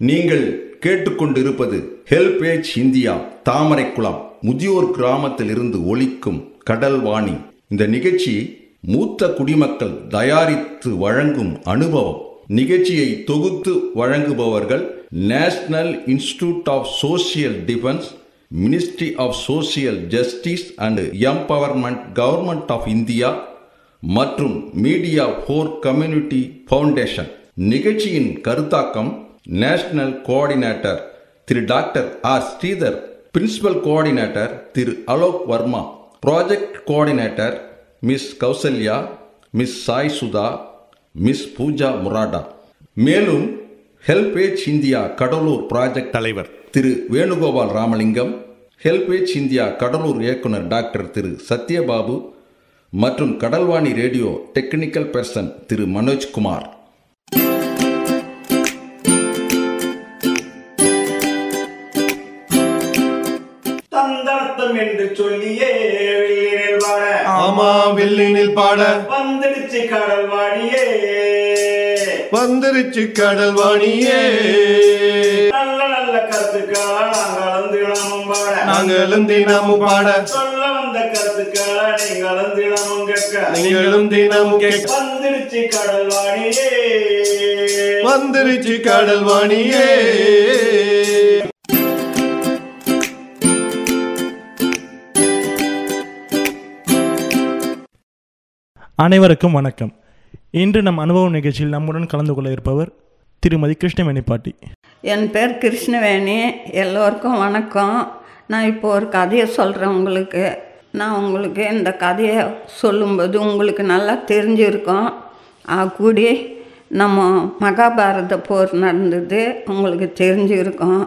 நீங்கள் கேட்டுக்கொண்டிருப்பது HelpAge India Thamaraikulam முதியோர் கிராமத்தில் இருந்து ஒலிக்கும் கடல் வாணி இந்த நிகழ்ச்சி மூத்த குடிமக்கள் தயாரித்து வழங்கும் அனுபவம். நிகழ்ச்சியை தொகுத்து வழங்குபவர்கள் National Institute of Social Defence Ministry of Social Justice and Empowerment Government of India மற்றும் மீடியா ஃபோர் கம்யூனிட்டி ஃபவுண்டேஷன் நிகழ்ச்சியின் கருத்தாக்கம் national coordinator Thiru doctor R. Sridhar principal coordinator Thiru Alok Varma project coordinator miss Kausalya miss Sai Sudha miss Pooja Murada. மேலும் HelpAge India Cuddalore project தலைவர் திரு Venugopal Ramalingam HelpAge India Cuddalore இயக்குனர் doctor திரு சத்யபாபு மற்றும் Kadalvani radio technical person Thiru Manojkumar. வில்லினில் பாட. வந்துடுச்சு கடல் வாடியே வந்துருச்சு கடல் வாணியே நல்ல நல்ல கருத்துக்களா நாங்களும் தினமும் பாட. நாங்களும் தினமும் பாட. சொல்ல வந்த கருத்துக்களா நீங்களும் தினமும் கேட்க. நீங்களும் தினமும் கேட்க. வந்துடுச்சு கடல் வாடியே வந்துருச்சு கடல் அனைவருக்கும் வணக்கம். இன்று நம் அனுபவம் நிகழ்ச்சியில் நம்முடன் கலந்து கொள்ள இருப்பவர் திருமதி கிருஷ்ணவேணி பாட்டி என் பேர் கிருஷ்ணவேணி. எல்லோருக்கும் வணக்கம். நான் இப்போ ஒரு கதையை சொல்கிறேன் உங்களுக்கு. நான் உங்களுக்கு இந்த கதையை சொல்லும்போது உங்களுக்கு நல்லா தெரிஞ்சிருக்கும். ஆ கூடி நம்ம மகாபாரத போர் நடந்தது. உங்களுக்கு தெரிஞ்சிருக்கும்.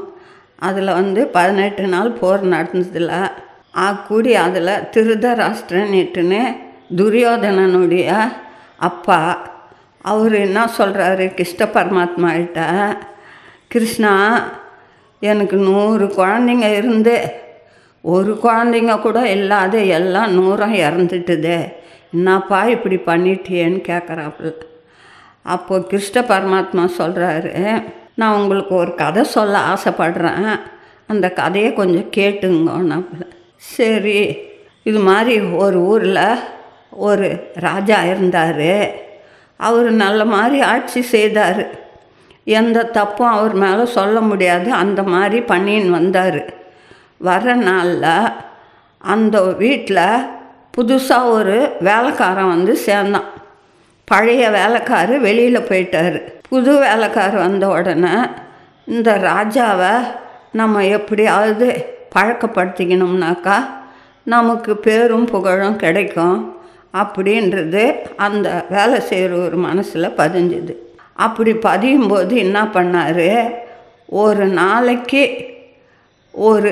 அதில் வந்து பதினெட்டு நாள் போர் நடந்ததில்ல ஆ கூடி அதில் திருதராஷ்டிரன்னுட்டுன்னு துரியோதனனுடைய அப்பா அவர் என்ன சொல்கிறாரு கிருஷ்ண பரமாத்மாட்ட கிருஷ்ணா எனக்கு நூறு குழந்தைங்க இருந்து ஒரு குழந்தைங்க கூட இல்லாத எல்லாம் நூறாக இறந்துட்டுதே. என்னப்பா இப்படி பண்ணிட்டியேன்னு கேட்குறாப்புல அப்போது கிருஷ்ண பரமாத்மா சொல்கிறாரு நான் உங்களுக்கு ஒரு கதை சொல்ல ஆசைப்படுறேன். அந்த கதையை கொஞ்சம் கேட்டுங்கன்னாப்புல. சரி இது மாதிரி ஒரு ஊரில் ஒரு ராஜா இருந்தார். அவர் நல்ல மாதிரி ஆட்சி செய்தார். எந்த தப்பும் அவர் மேலே சொல்ல முடியாது. அந்த மாதிரி பண்ணின்னு வந்தார். வர நாளில் அந்த வீட்டில் புதுசாக ஒரு வேலைக்காரன் வந்து சேர்ந்தான். பழைய வேலைக்காரு வெளியில் போயிட்டார். புது வேலைக்கார் வந்த உடனே இந்த ராஜாவை நம்ம எப்படியாவது பழக்கப்படுத்திக்கணும்னாக்கா நமக்கு பேரும் புகழும் கிடைக்கும். அப்படின்றது அந்த வேலை செய்கிற ஒரு மனசில் பதிஞ்சுது. அப்படி பதியும் போது என்ன பண்ணார்? ஒரு நாளைக்கு ஒரு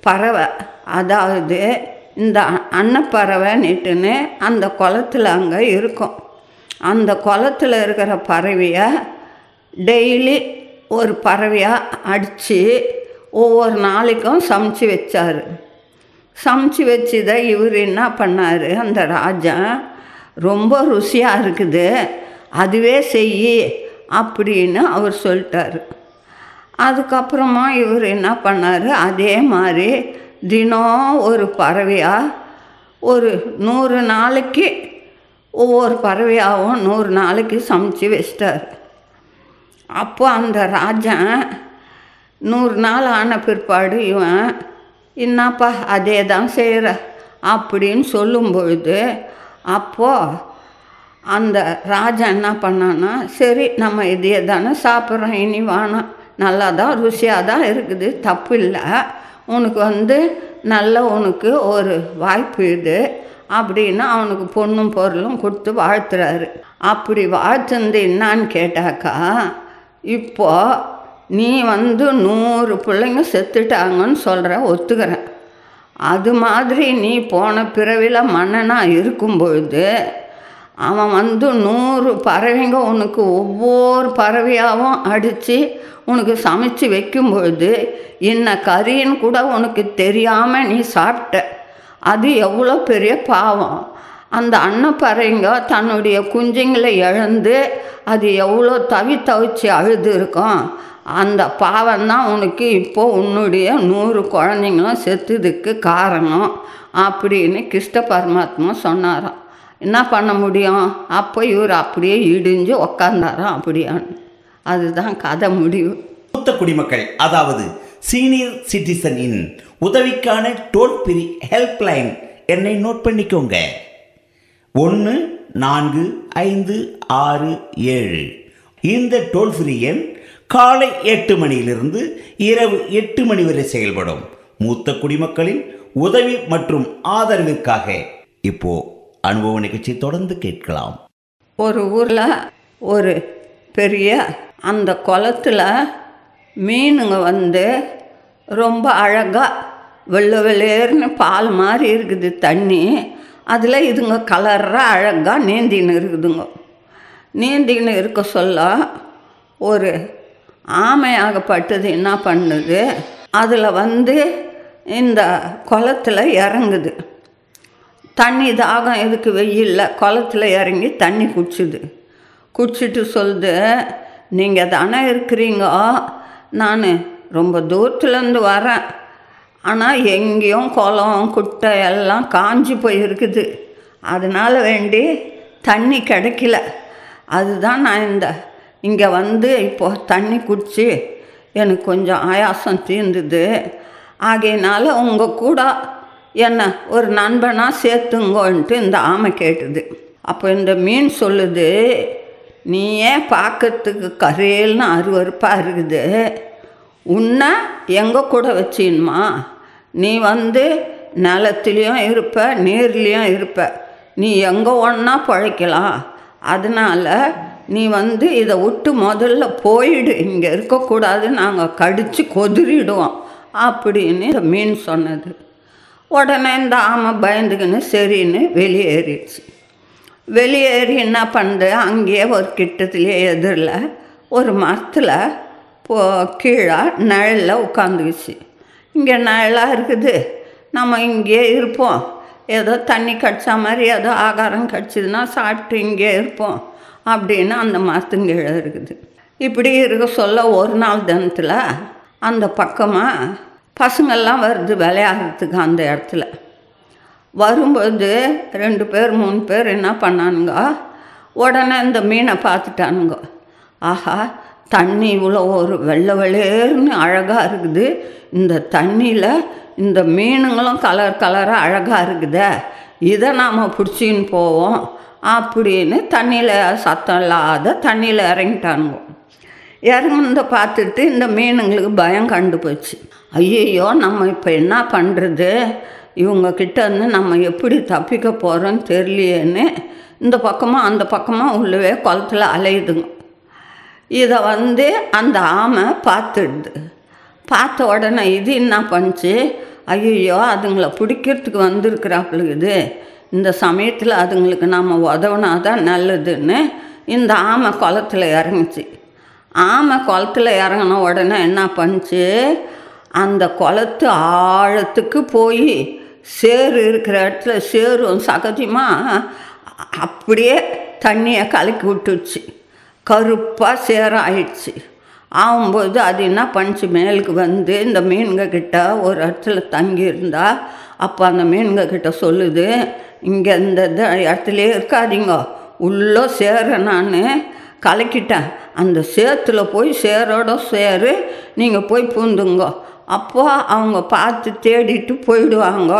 பறவை அதாவது இந்த அன்னப்பறவைன்னுட்டுன்னு அந்த குளத்துல அங்கே இருக்கும். அந்த குளத்துல இருக்கிற பறவையை டெய்லி ஒரு பறவையாக அடித்து ஒவ்வொரு நாளைக்கும் சமைச்சு வச்சார். சமைச்சு வச்சதை இவர் என்ன பண்ணார்? அந்த ராஜா ரொம்ப ருசியாக இருக்குது. அதுவே செய் அப்படின்னு அவர் சொல்லிட்டார். அதுக்கப்புறமா இவர் என்ன பண்ணார்? அதே மாதிரி தினம் ஒரு பறவையாக ஒரு நூறு நாளைக்கு ஒவ்வொரு பறவையாகவும் நூறு நாளைக்கு சமைச்சு வச்சிட்டார். அப்போ அந்த ராஜன் நூறு நாள் ஆன பிற்பாடு இவன் என்னப்பா அதே தான் செய்கிற அப்படின்னு சொல்லும் பொழுது அப்போது அந்த ராஜா என்ன பண்ணான்னா சரி நம்ம இதையே தானே சாப்பிட்றோம் இனி வேணாம் நல்லா தான் ருசியாக தான் இருக்குது தப்பு இல்லை உனக்கு வந்து நல்ல உனக்கு ஒரு வாய்ப்பு இது அப்படின்னு அவனுக்கு பொண்ணும் பொருளும் கொடுத்து வாழ்த்துறாரு. அப்படி வாழ்த்துந்து என்னான்னு கேட்டாக்கா இப்போது நீ வந்து நூறு பிள்ளைங்க செத்துட்டாங்கன்னு சொல்கிற ஒத்துக்கிறேன் அது மாதிரி நீ போன பிறவியில் மன்னனாக இருக்கும் பொழுது அவன் வந்து நூறு பறவைங்க உனக்கு ஒவ்வொரு பறவையாகவும் அடித்து உனக்கு சமைச்சு வைக்கும்பொழுது என்ன கறின்னு கூட உனக்கு தெரியாமல் நீ சாப்பிட்ட. அது எவ்வளோ பெரிய பாவம். அந்த அன்னப்பறைங்க தன்னுடைய குஞ்சுங்களை இழந்து அது எவ்வளோ தவி தவிச்சு அழுது இருக்கும். அந்த பாவம் தான் உனக்கு இப்போ உன்னுடைய நூறு குழந்தைங்களும் செத்துதுக்கு காரணம் அப்படின்னு கிருஷ்ண பரமாத்மா சொன்னாராம். என்ன பண்ண முடியும்? அப்போ இவர் அப்படியே இடிஞ்சு உக்காந்தாராம் அப்படியான்னு. அதுதான் கதை முடிவு. மூத்த குடிமக்கள் அதாவது சீனியர் சிட்டிசன் இன் உதவிக்கான டோல் ஃப்ரீ ஹெல்ப்லைன் என்னை நோட் பண்ணிக்கோங்க. ஒன்று நான்கு ஐந்து ஆறு ஏழு. இந்த டோல் ஃப்ரீ எண் காலை எட்டு மணியிலிருந்து இரவு எட்டு மணி வரை செயல்படும். மூத்த குடிமக்களின் உதவி மற்றும் ஆதரவிற்காக இப்போ அனுபவ நிகழ்ச்சி தொடர்ந்து கேட்கலாம். ஒரு ஊரில் ஒரு பெரிய அந்த குளத்துல மீனுங்க வந்து ரொம்ப அழகாக வெள்ள வெள்ளேர்னு பால் மாதிரி இருக்குது தண்ணி. அதில் இதுங்க கலராக அழகாக நீந்தின்னு இருக்குதுங்க. நீந்தின்னு இருக்க சொல்ல ஒரு ஆமையாகப்பட்டது என்ன பண்ணுது? அதில் வந்து இந்த குளத்துல இறங்குது. தண்ணி தாகம் எதுக்கு வெயில்ல? குளத்துல இறங்கி தண்ணி குடிச்சுது. குடிச்சிட்டு சொல்லுது நீங்கள் தானே இருக்கிறீங்க? நான் ரொம்ப தூரத்துலேருந்து வரேன். ஆனால் எங்கேயும் குளம் குட்டை எல்லாம் காஞ்சி போயிருக்குது. அதனால் வேண்டி தண்ணி கிடைக்கல. அதுதான் நான் இந்த இங்கே வந்து இப்போ தண்ணி குடிச்சு எனக்கு கொஞ்சம் ஆயாசம் தீர்ந்துது ஆகையினால உங்கள் கூட என்ன ஒரு நண்பனாக சேர்த்துங்கோன்ட்டு இந்த ஆமை கேட்டுது. அப்போ இந்த மீன் சொல்லுது நீ ஏன் பார்க்கறதுக்கு கரையல்னு அருவருப்பாக இருக்குது. உன்னை எங்கள் கூட வச்சின்மா? நீ வந்து நிலத்துலேயும் இருப்ப நீர்லேயும் இருப்ப. நீ எங்கே ஒன்றா பழைக்கலாம்? அதனால் நீ வந்து இதை விட்டு முதல்ல போயிடு. இங்கே இருக்கக்கூடாது நாங்கள் கடித்து கொதிரிடுவோம். அப்படின்னு இந்த மீன் சொன்னது. உடனே இந்த ஆமை பயந்துக்கின்னு சரின்னு வெளியேறிடுச்சு. வெளியேறி என்ன பண்ணுது அங்கேயே ஒரு கிட்டத்துலேயே எதிரில் ஒரு மரத்தில் போ கீழே நிழலில் உட்காந்துக்குச்சு இங்கே நிழலாக இருக்குது. நம்ம இங்கேயே இருப்போம். ஏதோ தண்ணி கடிச்சா மாதிரி ஏதோ ஆகாரம் கடிச்சிதுன்னா சாப்பிட்டு இங்கே இருப்போம். அப்படின்னு அந்த மரத்துங்கீழே இருக்குது. இப்படி இருக்க சொல்ல ஒரு நாள் தினத்தில் அந்த பக்கமாக பசங்கள்லாம் வருது விளையாடுறதுக்கு அந்த இடத்துல. வரும்போது ரெண்டு பேர் மூணு பேர் என்ன பண்ணானுங்க? உடனே இந்த மீனை பார்த்துட்டானுங்க. ஆஹா தண்ணி இவ்வளோ ஒரு வெள்ளை வெளேர்னு அழகாக இருக்குது. இந்த தண்ணியில் இந்த மீனுங்களும் கலர் கலராக அழகாக இருக்குதே. இதை நாம் பிடிச்சின்னு போவோம். அப்படின்னு தண்ணியில் சத்தம் இல்லாத தண்ணியில் இறங்கிட்டானுங்க. இறங்குனதை பார்த்துட்டு இந்த மீனுங்களுக்கு பயம் கண்டு போச்சு ஐயையோ நம்ம இப்போ என்ன பண்ணுறது இவங்கக்கிட்ட இருந்து நம்ம எப்படி தப்பிக்க போகிறோன்னு தெரியலையேன்னு இந்த பக்கமாக அந்த பக்கமாக உள்ளவே குளத்துல அலையுதுங்க. இதை வந்து அந்த ஆமை பார்த்துடுது. பார்த்த உடனே இது என்ன பண்ணுச்சு? ஐயோ அதுங்களை பிடிக்கிறதுக்கு வந்திருக்கிறாப்புலுக்குது இந்த சமயத்தில் அதுங்களுக்கு நாம் உதவுனா தான் நல்லதுன்னு இந்த ஆமை குளத்துல இறங்குச்சு. ஆமை குளத்துல இறங்கின உடனே என்ன பண்ணுச்சு? அந்த குளத்து ஆழத்துக்கு போய் சேறு இருக்கிற இடத்துல சேரும் சகஜமாக அப்படியே தண்ணியை கலக்கி விட்டுச்சு. கருப்பாக சேராயிடுச்சு. ஆகும்போது அது என்ன பண்ணுச்சு? மேலுக்கு வந்து இந்த மீனுங்க கிட்ட ஒரு இடத்துல தங்கியிருந்தா அப்போ அந்த மீனுங்க கிட்ட சொல்லுது இங்கே இந்த இது இடத்துலையே உள்ளே சேர நான் கலக்கிட்டேன். அந்த சேத்துல போய் சேரோட சேரு நீங்கள் போய் பூந்துங்க. அப்போ அவங்க பார்த்து தேடிட்டு போயிடுவாங்க.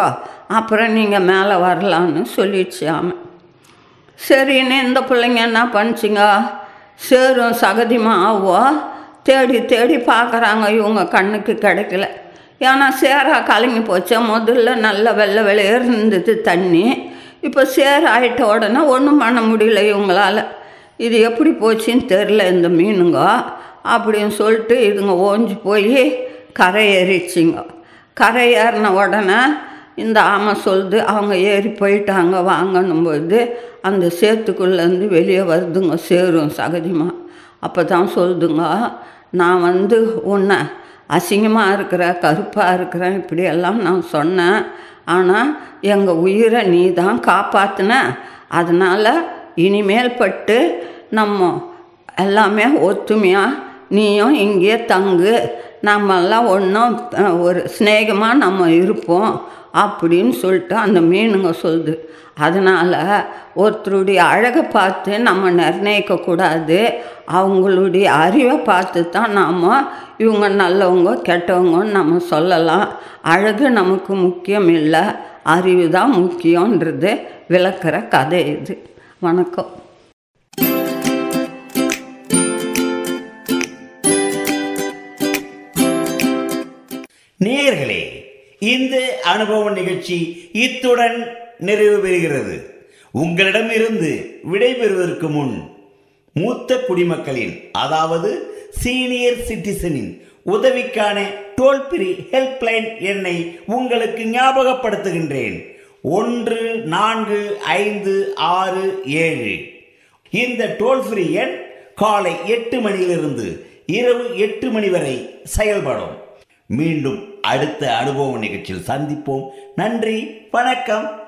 அப்புறம் நீங்கள் மேலே வரலான்னு சொல்லிடுச்சு ஆமாம் சரின்னு இந்த பிள்ளைங்க என்ன பண்ணிச்சிங்க? சேரும் சகதியமாக ஆவோ தேடி தேடி பார்க்குறாங்க. இவங்க கண்ணுக்கு கிடைக்கல. ஏன்னா சேரா கலங்கி போச்சு. முதல்ல நல்ல வெள்ளை வெளியேறு இருந்தது தண்ணி. இப்போ சேர் ஆயிட்ட உடனே ஒன்றும் பண்ண முடியல இவங்களால். இது எப்படி போச்சுன்னு தெரில இந்த மீனுங்க. அப்படின்னு சொல்லிட்டு இதுங்க ஓஞ்சி போய் கரை ஏறிச்சிங்க கரை ஏறின உடனே இந்த ஆமை சொல்லுது அவங்க ஏறி போயிட்டாங்க வாங்கணும்போது அந்த சேத்துக்குள்ளேருந்து வெளியே வருதுங்க சேரும் சகஜமாக அப்போ தான் சொல்லுதுங்க நான் வந்து உன்னை அசிங்கமாக இருக்கிற கருப்பாக இருக்கிறேன் இப்படியெல்லாம் நான் சொன்னேன். ஆனால் எங்கள் உயிரை நீ தான் காப்பாற்றின அதனால் இனிமேல் பட்டு நம்ம எல்லாமே ஒத்துமையாக நீயும் இங்கே தங்கு. நம்மெல்லாம் ஒன்றும் ஒரு சிநேகமாக நம்ம இருப்போம் அப்படின்னு சொல்லிட்டு அந்த மீனுங்க சொல்லுது. அதனால் ஒருத்தருடைய அழகை பார்த்து நம்ம நிர்ணயிக்கக்கூடாது அவங்களுடைய அறிவை பார்த்து தான் நாம் இவங்க நல்லவங்க கெட்டவங்கன்னு நம்ம சொல்லலாம். அழகு நமக்கு முக்கியம் இல்லை. அறிவு தான் முக்கியன்றது விளக்கிற கதை இது. வணக்கம். நேர்களே இந்த அனுபவ நிகழ்ச்சி இத்துடன் நிறைவு பெறுகிறது. உங்களிடமிருந்து விடைபெறுவதற்கு முன் மூத்த குடிமக்களின் அதாவது சீனியர் சிட்டிசனின் உதவிக்கான டோல் ஃப்ரீ ஹெல்ப்லைன் எண்ணை உங்களுக்கு ஞாபகப்படுத்துகின்றேன். ஒன்று நான்கு ஐந்து ஆறு ஏழு. இந்த டோல் ஃப்ரீ எண் காலை எட்டு மணியிலிருந்து இரவு எட்டு மணி வரை செயல்படும். மீண்டும் அடுத்த அனுபவ நிகழ்ச்சியில் சந்திப்போம். நன்றி வணக்கம்.